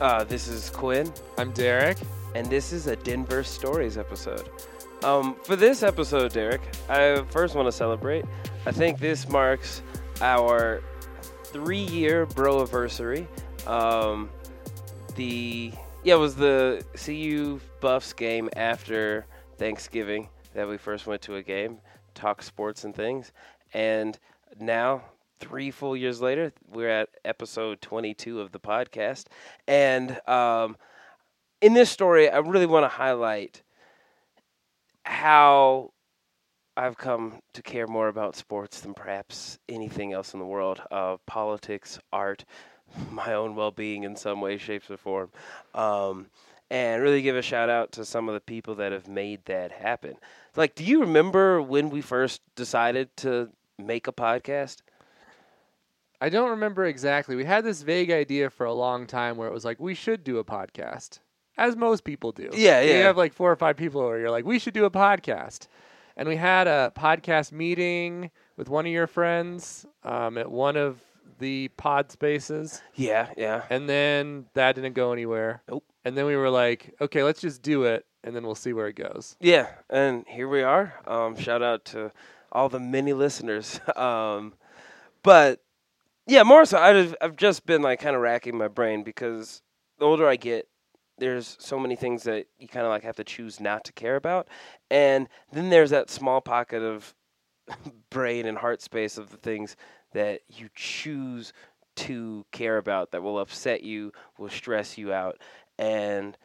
Uh, this is Quinn, I'm Derek. and this is a Denverse Stories episode. Um, for this episode, Derek, I first want to celebrate. I think this marks our three-year bro anniversary. Um, the yeah, it was the CU Buffs game after Thanksgiving that we first went to a game, talk sports and things, and now three full years later, we're at episode 22 of the podcast, and um, in this story, I really want to highlight how I've come to care more about sports than perhaps anything else in the world uh, politics, art, my own well being in some way, shapes, or form. Um, and really give a shout out to some of the people that have made that happen. Like, do you remember when we first decided to make a podcast? I don't remember exactly. We had this vague idea for a long time where it was like we should do a podcast, as most people do. Yeah, yeah. You have like four or five people where you're like, we should do a podcast, and we had a podcast meeting with one of your friends um, at one of the pod spaces, Yeah, yeah. and then that didn't go anywhere. Nope. And then we were like, okay, let's just do it, and then we'll see where it goes. Yeah, and here we are. Um, shout out to all the many listeners. um, but yeah, more so, I've I've just been like kind of racking my brain because the older I get, there's so many things that you kind of like have to choose not to care about, and then there's that small pocket of brain and heart space of the things that you choose to care about that will upset you, will stress you out, and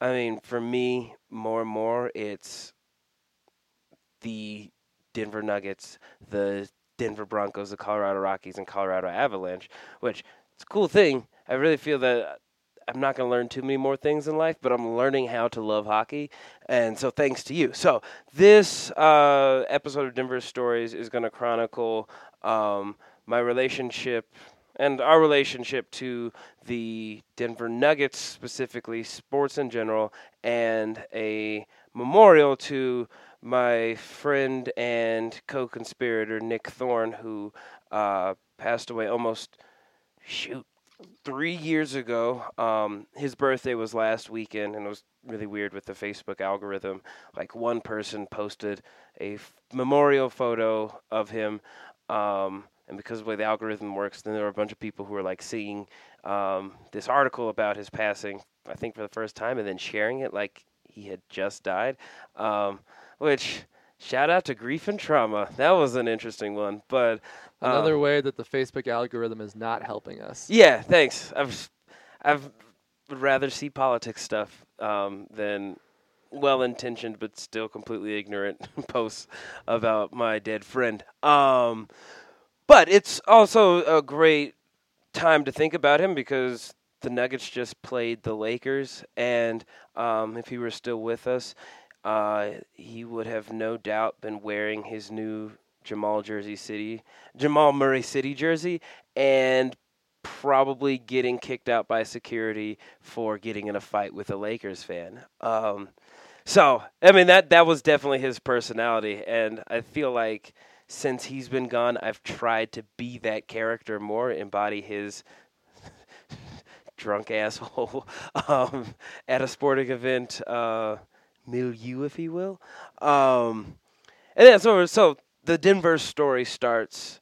I mean, for me, more and more, it's the Denver Nuggets, the Denver Broncos, the Colorado Rockies, and Colorado Avalanche, which it's a cool thing. I really feel that I'm not going to learn too many more things in life, but I'm learning how to love hockey. And so thanks to you. So this uh, episode of Denverse Stories is going to chronicle um, my relationship and our relationship to the Denver Nuggets, specifically sports in general, and a memorial to my friend and co conspirator, Nick Thorne, who uh, passed away almost, shoot, three years ago. Um, his birthday was last weekend, and it was really weird with the Facebook algorithm. Like, one person posted a f- memorial photo of him. Um, and because of the way the algorithm works, then there were a bunch of people who were like seeing um, this article about his passing, I think for the first time, and then sharing it like he had just died. Um, which shout out to grief and trauma. That was an interesting one, but um, Another way that the Facebook algorithm is not helping us. yeah, thanks. I've I've would rather see politics stuff um, than well-intentioned but still completely ignorant posts about my dead friend. Um, but it's also a great time to think about him because the Nuggets just played the Lakers, and um, if he were still with us, uh, he would have no doubt been wearing his new Jamal Jersey City, Jamal Murray City jersey, and probably getting kicked out by security for getting in a fight with a Lakers fan. Um, so, I mean that that was definitely his personality, and I feel like since he's been gone, I've tried to be that character more, embody his drunk asshole um, at a sporting event uh, milieu, if you will. Um, and then so so the Denver story starts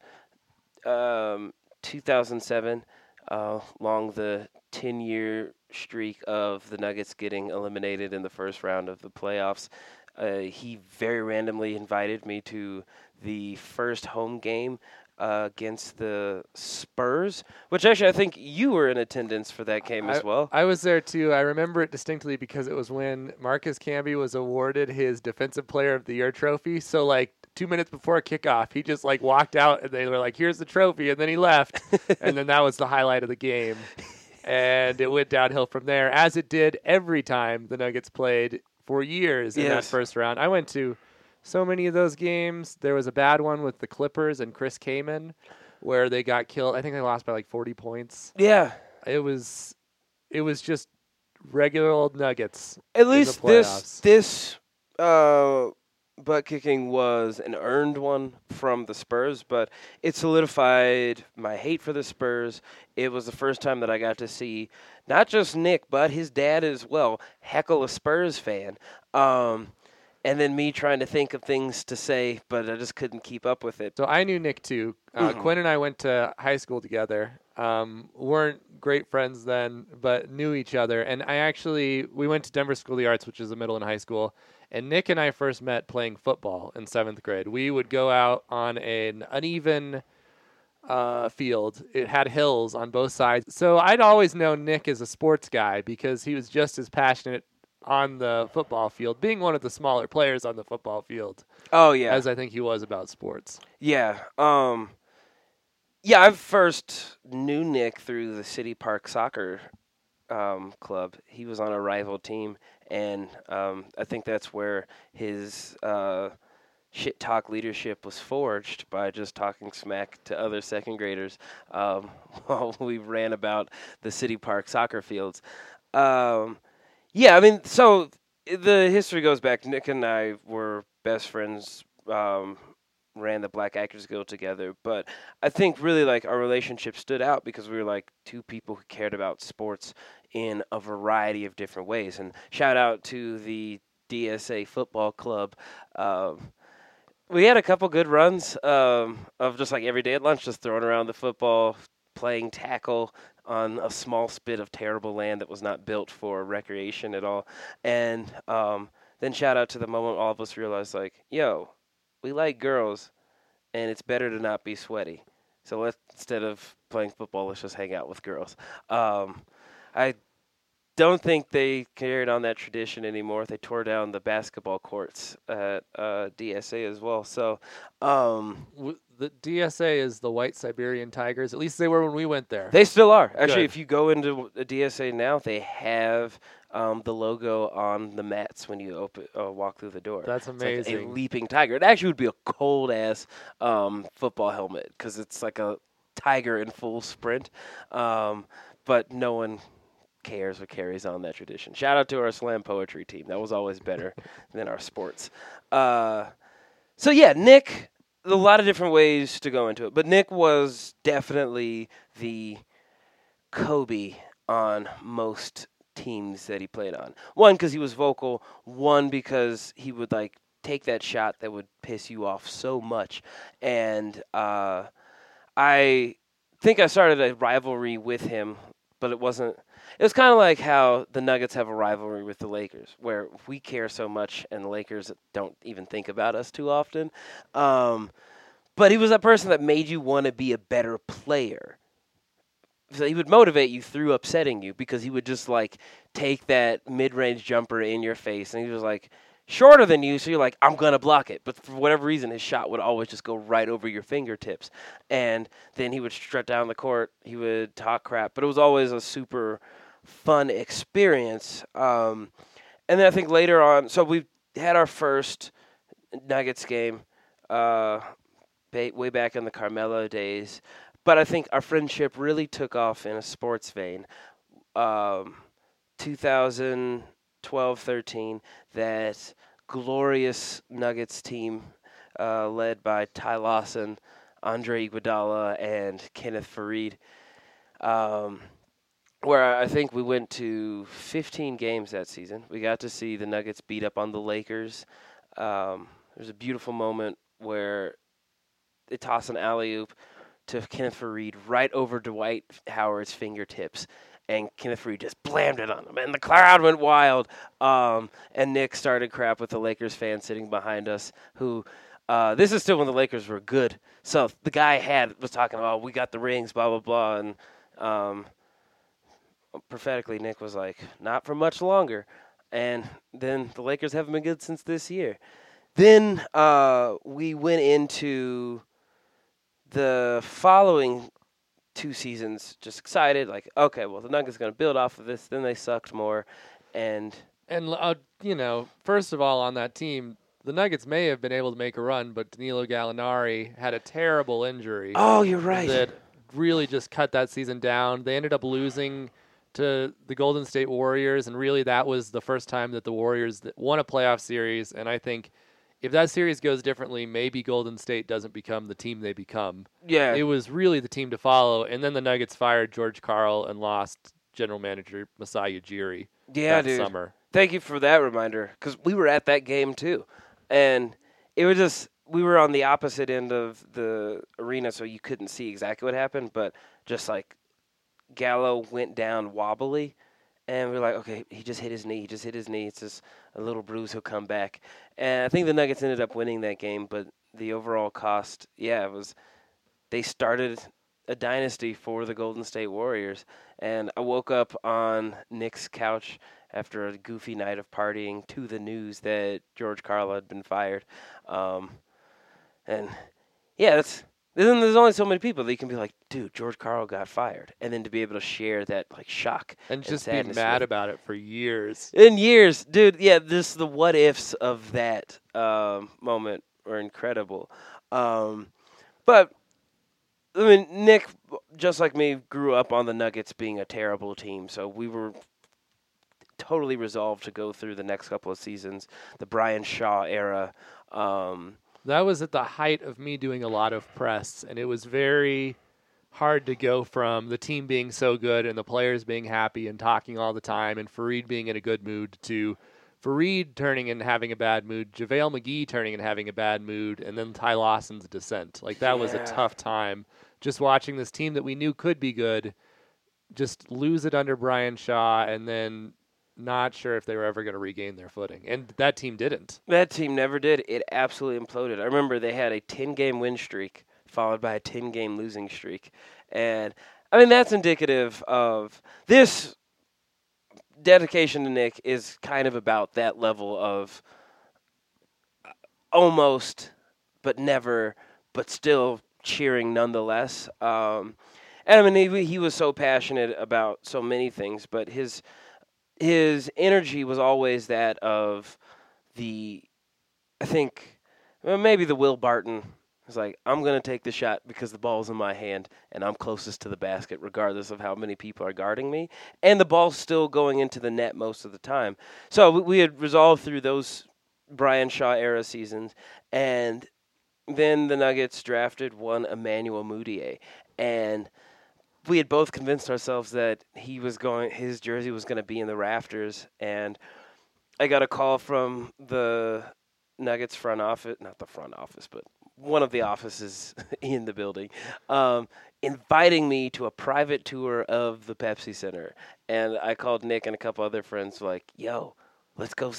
um, 2007, uh, along the 10 year streak of the Nuggets getting eliminated in the first round of the playoffs. Uh, he very randomly invited me to the first home game uh, against the Spurs, which actually I think you were in attendance for that game as well. I was there too. I remember it distinctly because it was when Marcus Camby was awarded his Defensive Player of the Year trophy. So like two minutes before kickoff, he just like walked out and they were like, "Here's the trophy," and then he left, and then that was the highlight of the game. And it went downhill from there, as it did every time the Nuggets played for years in that first round. I went to so many of those games. There was a bad one with the Clippers and Chris Kaman, where they got killed. I think they lost by like 40 points yeah, it was it was just regular old nuggets at least this this uh, butt kicking was an earned one from the Spurs, but it solidified my hate for the Spurs. It was the first time that I got to see not just Nick, but his dad as well, heckle a Spurs fan. Um, and then me trying to think of things to say, but I just couldn't keep up with it. So I knew Nick too. Uh, Mhm. Quinn and I went to high school together. Um, weren't great friends then, but knew each other. And I actually we went to Denver School of the Arts, which is a middle and high school. And Nick and I first met playing football in seventh grade. We would go out on an uneven uh, field. It had hills on both sides. So I'd always known Nick as a sports guy because he was just as passionate on the football field, being one of the smaller players on the football field, Oh yeah, as I think he was about sports. Yeah. Um Yeah, I first knew Nick through the City Park Soccer um, club. He was on a rival team and um, I think that's where his uh, shit talk leadership was forged by just talking smack to other second graders um, while we ran about the City Park soccer fields. Um, yeah, I mean, so the history goes back. Nick and I were best friends um, ran the Black Actors Guild together. But I think really like our relationship stood out because we were like two people who cared about sports in a variety of different ways. And shout out to the DSA Football Club. Um, we had a couple good runs um, of just like every day at lunch, just throwing around the football, playing tackle on a small spit of terrible land that was not built for recreation at all. And um, then shout out to the moment all of us realized, like, yo, we like girls, and it's better to not be sweaty. So let's instead of playing football, let's just hang out with girls. Um, I don't think they carried on that tradition anymore. They tore down the basketball courts at uh, DSA as well. So um, W- The DSA is the White Siberian Tigers. At least they were when we went there. they still are. Actually, Good. if you go into the DSA now, they have um, the logo on the mats when you open uh, walk through the door. That's It's like a leaping tiger. It actually would be a cold ass um, football helmet because it's like a tiger in full sprint. Um, but no one cares or carries on that tradition. Shout out to our slam poetry team. That was always better than our sports. Uh, so yeah, Nick. A lot of different ways to go into it, but Nick was definitely the Kobe on most teams that he played on. One because he was vocal. One because he would like take that shot that would piss you off so much. And uh, I think I started a rivalry with him, but it wasn't. It was kind of like how the Nuggets have a rivalry with the Lakers, where we care so much and the Lakers don't even think about us too often. Um, but he was that person that made you want to be a better player. So he would motivate you through upsetting you because he would just like take that mid-range jumper in your face, and he was like shorter than you, so you're like, I'm gonna block it. But for whatever reason, his shot would always just go right over your fingertips, and then he would strut down the court. He would talk crap, but it was always a super fun experience. Um, and then I think later on, so we had our first Nuggets game uh, way back in the Carmelo days. But I think our friendship really took off in a sports vein. Um, 2012 13, that glorious Nuggets team uh, led by Ty Lawson, Andre Iguodala, and Kenneth Faried. Um, where I think we went to 15 games that season. We got to see the Nuggets beat up on the Lakers. Um, there's a beautiful moment where they toss an alley oop to Kenneth Faried right over Dwight Howard's fingertips. And Kenneth Faried just blammed it on them, and the crowd went wild. Um, and Nick started crap with the Lakers fan sitting behind us, who uh, this is still when the Lakers were good. So the guy had was talking about, we got the rings, blah blah blah, and um, prophetically, Nick was like, "Not for much longer." And then the Lakers haven't been good since this year. Then uh, we went into the following two seasons just excited, like, okay, well, the Nuggets going to build off of this. Then they sucked more, and And uh, you know, first of all, on that team, the Nuggets may have been able to make a run, but Danilo Gallinari had a terrible injury oh, you're right. that really just cut that season down. They ended up losing to the Golden State Warriors, and really that was the first time that the Warriors won a playoff series. And I think if that series goes differently, maybe Golden State doesn't become the team they become. Yeah, It was really the team to follow, and then the Nuggets fired George Karl and lost general manager Masai Ujiri yeah, that dude. summer. Thank you for that reminder because we were at that game too, and it was just we were on the opposite end of the arena, so you couldn't see exactly what happened, but just like Gallo went down wobbly, and we are like, okay, he just hit his knee. He just hit his knee. It's just a little bruise. He'll come back. And I think the Nuggets ended up winning that game, but the overall cost, yeah, it was they started a dynasty for the Golden State Warriors. And I woke up on Nick's couch after a goofy night of partying to the news that George Karl had been fired. Um, and yeah, that's then there's only so many people that you can be like, dude, George Karl got fired, and then to be able to share that like shock And just be mad with- about it for years. in years, dude. Yeah, this the what ifs of that um, moment were incredible. Um, but I mean, Nick, just like me, grew up on the Nuggets being a terrible team, so we were totally resolved to go through the next couple of seasons, the Brian Shaw era. Um, That was at the height of me doing a lot of press, and it was very hard to go from the team being so good and the players being happy and talking all the time and Faried being in a good mood to Faried turning and having a bad mood, JaVale McGee turning and having a bad mood, and then Ty Lawson's descent. Like that was a tough time just watching this team that we knew could be good just lose it under Brian Shaw and then not sure if they were ever going to regain their footing. And that team didn't. That team never did. It absolutely imploded. I remember they had a 10 game win streak followed by a 10 game losing streak. And I mean, that's indicative of this dedication to Nick is kind of about that level of uh, almost, but never, but still cheering nonetheless. Um, and I mean, he, he was so passionate about so many things, but his his energy was always that of the I think well, maybe the Will Barton. Is like I'm to take the shot because the ball's in my hand and I'm closest to the basket regardless of how many people are guarding me. And the ball's still going into the net most of the time. So we, we had resolved through those Brian Shaw era seasons and then the Nuggets drafted one Emmanuel Mudiay and we had both convinced ourselves that he was going his jersey was going to be in the rafters and I got a call from the Nuggets front office, not the front office, but one of the offices in the building, um, inviting me to a private tour of the Pepsi Center. And I called Nick and a couple other friends, like, "Yo, let's go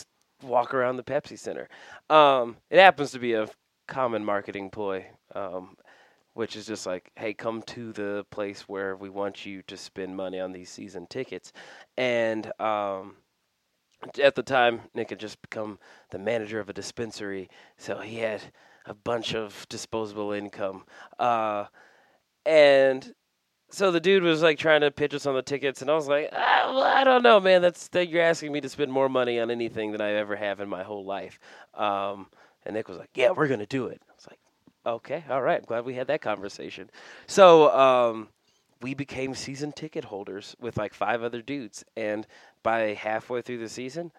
walk around the Pepsi Center." Um, it happens to be a common marketing ploy, um, which is just like, "Hey, come to the place where we want you to spend money on these season tickets," and um, at the time, Nick had just become the manager of a dispensary, so he had a bunch of disposable income. Uh, and so the dude was like trying to pitch us on the tickets, and I was like, ah, well, I don't know, man. That's that you're asking me to spend more money on anything than I ever have in my whole life. Um, and Nick was like, Yeah, we're gonna do it. I was like, Okay, all right. I'm glad we had that conversation. So um, we became season ticket holders with like five other dudes, and by halfway through the season,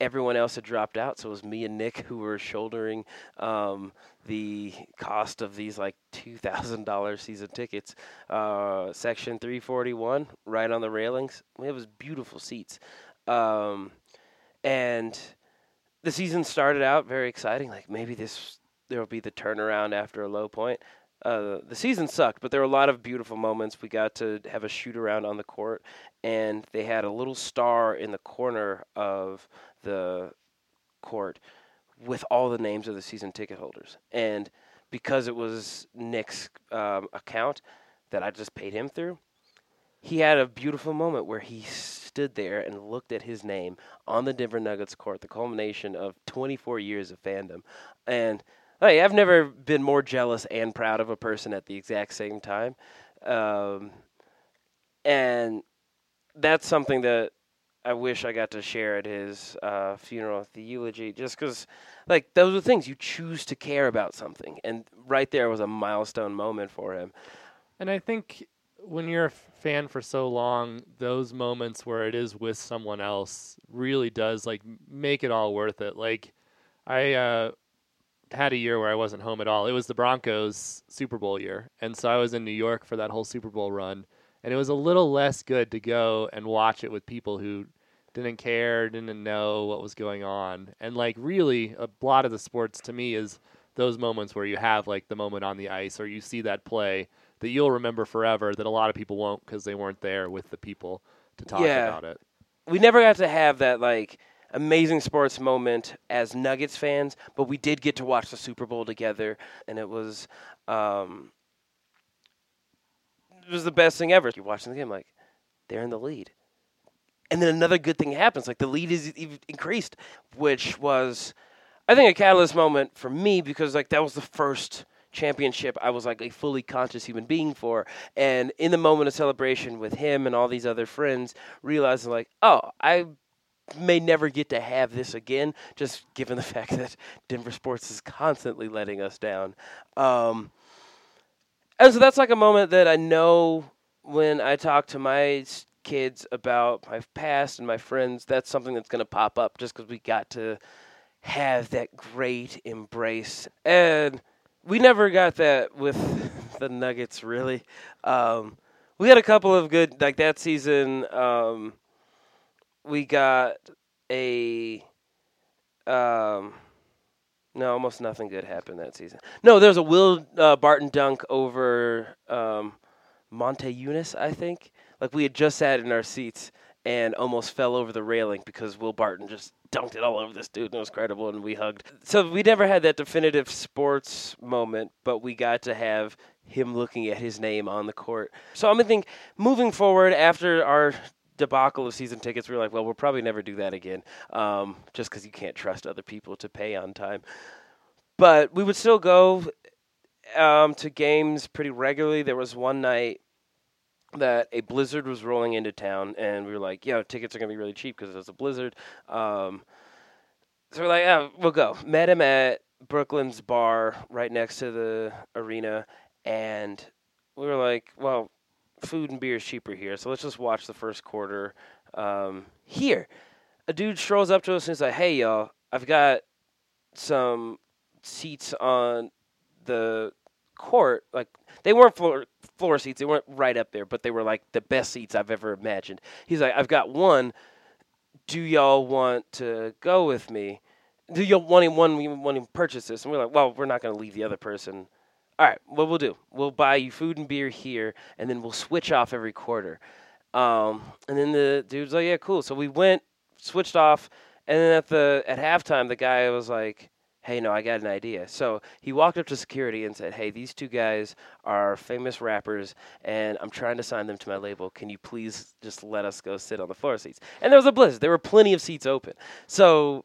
everyone else had dropped out. So it was me and Nick who were shouldering um, the cost of these like two thousand dollars season tickets. Uh, section three forty one, right on the railings. It was beautiful seats, um, and the season started out very exciting. Like maybe this there will be the turnaround after a low point. Uh, the season sucked, but there were a lot of beautiful moments. We got to have a shoot around on the court, and they had a little star in the corner of the court with all the names of the season ticket holders. And because it was Nick's um, account that I just paid him through, he had a beautiful moment where he stood there and looked at his name on the Denver Nuggets court, the culmination of 24 years of fandom. And hey, I've never been more jealous and proud of a person at the exact same time. Um, and that's something that I wish I got to share at his uh, funeral, the eulogy, just because, like, those are things you choose to care about something. And right there was a milestone moment for him. And I think when you're a fan for so long, those moments where it is with someone else really does like make it all worth it. Like I uh had a year where I wasn't home at all. It was the Broncos Super Bowl year, and so I was in New York for that whole Super Bowl run, and it was a little less good to go and watch it with people who didn't care, didn't know what was going on, and like really, a lot of the sports to me is those moments where you have like the moment on the ice or you see that play that you'll remember forever that a lot of people won't because they weren't there with the people to talk Yeah. about it. we never got to have that like amazing sports moment as Nuggets fans, but we did get to watch the Super Bowl together, and it was um, it was the best thing ever. You're watching the game like they're in the lead, and then another good thing happens, like the lead is increased, which was I think a catalyst moment for me because like that was the first championship I was like a fully conscious human being for. And in the moment of celebration with him and all these other friends, realizing like, oh, I may never get to have this again, just given the fact that Denver sports is constantly letting us down. Um, and so that's like a moment that I know when I talk to my kids about my past and my friends, that's something that's going to pop up just because we got to have that great embrace. And we never got that with the Nuggets, really. Um, we had a couple of good, like that season. Um, we got a. Um, no, almost nothing good happened that season. No, there was a Will uh, Barton dunk over um, Monte Eunice, I think. Like we had just sat in our seats and almost fell over the railing because Will Barton just dunked it all over this dude and it was incredible and we hugged. So we never had that definitive sports moment, but we got to have him looking at his name on the court. So I'm gonna think moving forward after our debacle of season tickets, we were like, well, we'll probably never do that again, um, just because you can't trust other people to pay on time. But we would still go um, to games pretty regularly. There was one night that a blizzard was rolling into town, and we were like, "Yo, tickets are gonna be really cheap because there's a blizzard." Um, so we're like, "Yeah, we'll go." Met him at Brooklyn's bar right next to the arena, and we were like, "Well, food and beer is cheaper here, so let's just watch the first quarter um, here." A dude strolls up to us and he's like, "Hey, y'all, I've got some seats on the court. Like they weren't floor floor seats; they weren't right up there, but they were like the best seats I've ever imagined." He's like, "I've got one. Do y'all want to go with me? Do y'all want him one? Want him to purchase this?" And we're like, "Well, we're not going to leave the other person." All right, what we'll do, we'll buy you food and beer here, and then we'll switch off every quarter. Um, and then the dude's like, "Yeah, cool." So we went, switched off, and then at the at halftime, the guy was like, "Hey, no, I got an idea." So he walked up to security and said, "Hey, these two guys are famous rappers, and I'm trying to sign them to my label. Can you please just let us go sit on the floor seats?" And there was a blizzard. There were plenty of seats open. So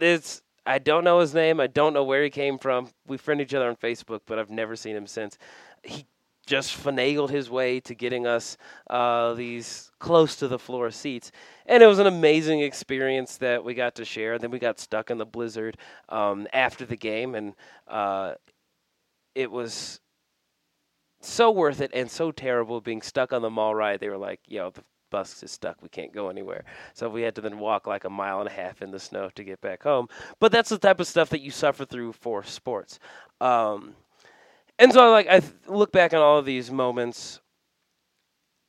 it's I don't know his name. I don't know where he came from. We friend each other on Facebook, but I've never seen him since. He just finagled his way to getting us uh, these close to the floor seats, and it was an amazing experience that we got to share. Then we got stuck in the blizzard um, after the game, and uh, it was so worth it and so terrible being stuck on the mall ride. They were like, "Yo, the bus is stuck. We can't go anywhere." So we had to then walk like a mile and a half in the snow to get back home. But that's the type of stuff that you suffer through for sports. Um, and so, like, I th- look back on all of these moments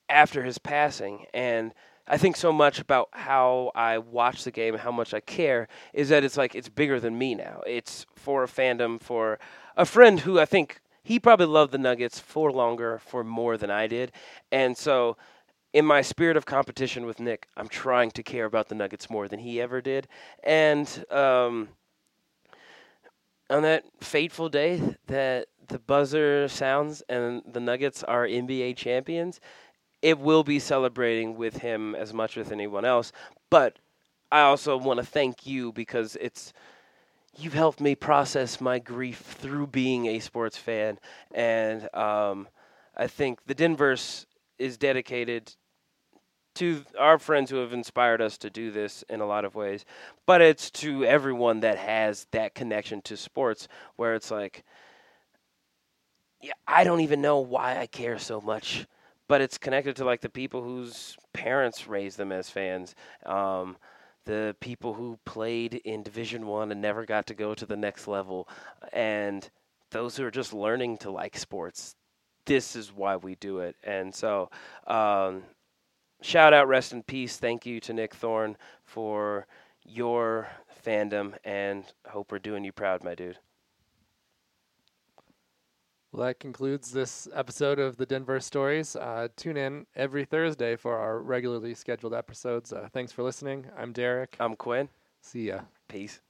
after his passing, and I think so much about how I watch the game, how much I care, is that it's like it's bigger than me now. It's for a fandom, for a friend who I think he probably loved the Nuggets for longer, for more than I did, and so. In my spirit of competition with Nick, I'm trying to care about the Nuggets more than he ever did, and um, on that fateful day that the buzzer sounds and the Nuggets are NBA champions, it will be celebrating with him as much as anyone else. But I also want to thank you because it's you've helped me process my grief through being a sports fan, and um, I think the Denverse is dedicated to our friends who have inspired us to do this in a lot of ways, but it's to everyone that has that connection to sports where it's like, yeah, I don't even know why I care so much, but it's connected to like the people whose parents raised them as fans, um, the people who played in Division One and never got to go to the next level, and those who are just learning to like sports. This is why we do it, and so um, shout out, rest in peace. Thank you to Nick Thorne for your fandom, and hope we're doing you proud, my dude. Well, that concludes this episode of the Denverse Stories. Uh, tune in every Thursday for our regularly scheduled episodes. Uh, thanks for listening. I'm Derek. I'm Quinn. See ya. Peace.